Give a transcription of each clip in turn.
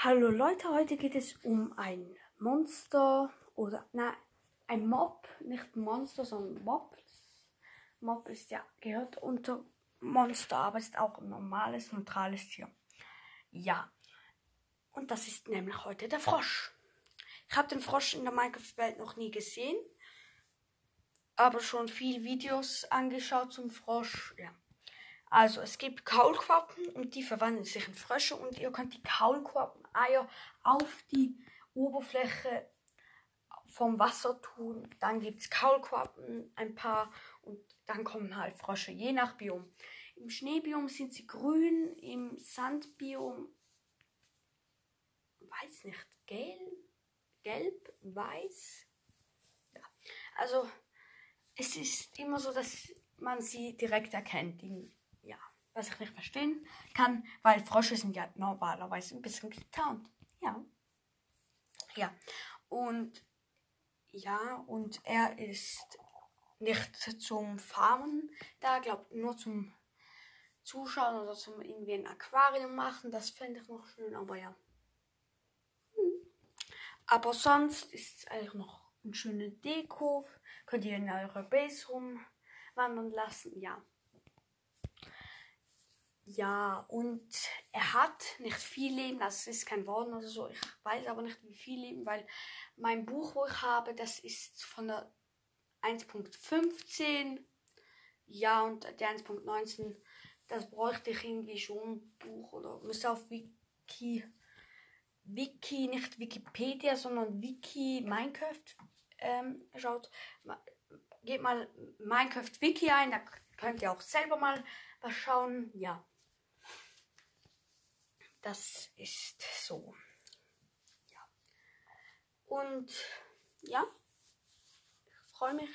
Hallo Leute, heute geht es um ein Monster oder nein, ein Mob, nicht Monster, sondern Mob. Mob ist ja gehört unter Monster, aber ist auch ein normales, neutrales Tier. Ja. Und das ist nämlich heute der Frosch. Ich habe den Frosch in der Minecraft-Welt noch nie gesehen, aber schon viel Videos angeschaut zum Frosch. Ja. Also es gibt Kaulquappen und die verwandeln sich in Frösche und ihr könnt die Kaulquappen-Eier auf die Oberfläche vom Wasser tun. Dann gibt es Kaulquappen, ein paar und dann kommen halt Frösche, je nach Biom. Im Schneebiom sind sie grün, im Sandbiom weiß nicht, gelb, gelb, weiß. Ja. Also es ist immer so, dass man sie direkt erkennt. Die was ich nicht verstehen kann, weil Frösche sind ja normalerweise ein bisschen getarnt. Ja. Ja. Und ja, und er ist nicht zum Farmen da, glaube nur zum Zuschauen oder zum irgendwie ein Aquarium machen. Das fände ich noch schön, aber ja. Hm. Aber sonst ist es eigentlich noch eine schöne Deko. Könnt ihr in eure Base rumwandern lassen, ja. Ja, und er hat nicht viel Leben, das ist kein Wort oder so. Ich weiß aber nicht, wie viel Leben, weil mein Buch, wo ich habe, das ist von der 1.15. Ja, und der 1.19, das bräuchte ich irgendwie schon ein Buch oder müsste auf Wiki, Wiki, nicht Wikipedia, sondern Wiki Minecraft ähm, schaut. Gebt mal Minecraft Wiki ein, da könnt ihr auch selber mal was schauen. Ja. Das ist so. Ja. Und ja, ich freue mich.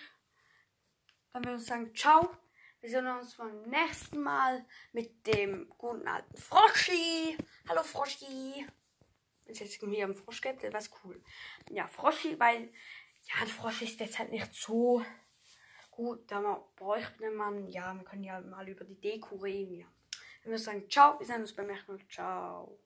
Dann würde ich sagen, ciao. Wir sehen uns beim nächsten Mal mit dem guten alten Froschi. Hallo Froschi. Wenn es jetzt mir am Frosch gibt, wäre cool. Ja, Froschi, weil ja, ein Frosch ist jetzt halt nicht so gut. Da bräuchte man, ja, wir können ja mal über die Deko reden, ja. Wir müssen sagen, ciao, wir sehen uns beim nächsten Mal. Ciao.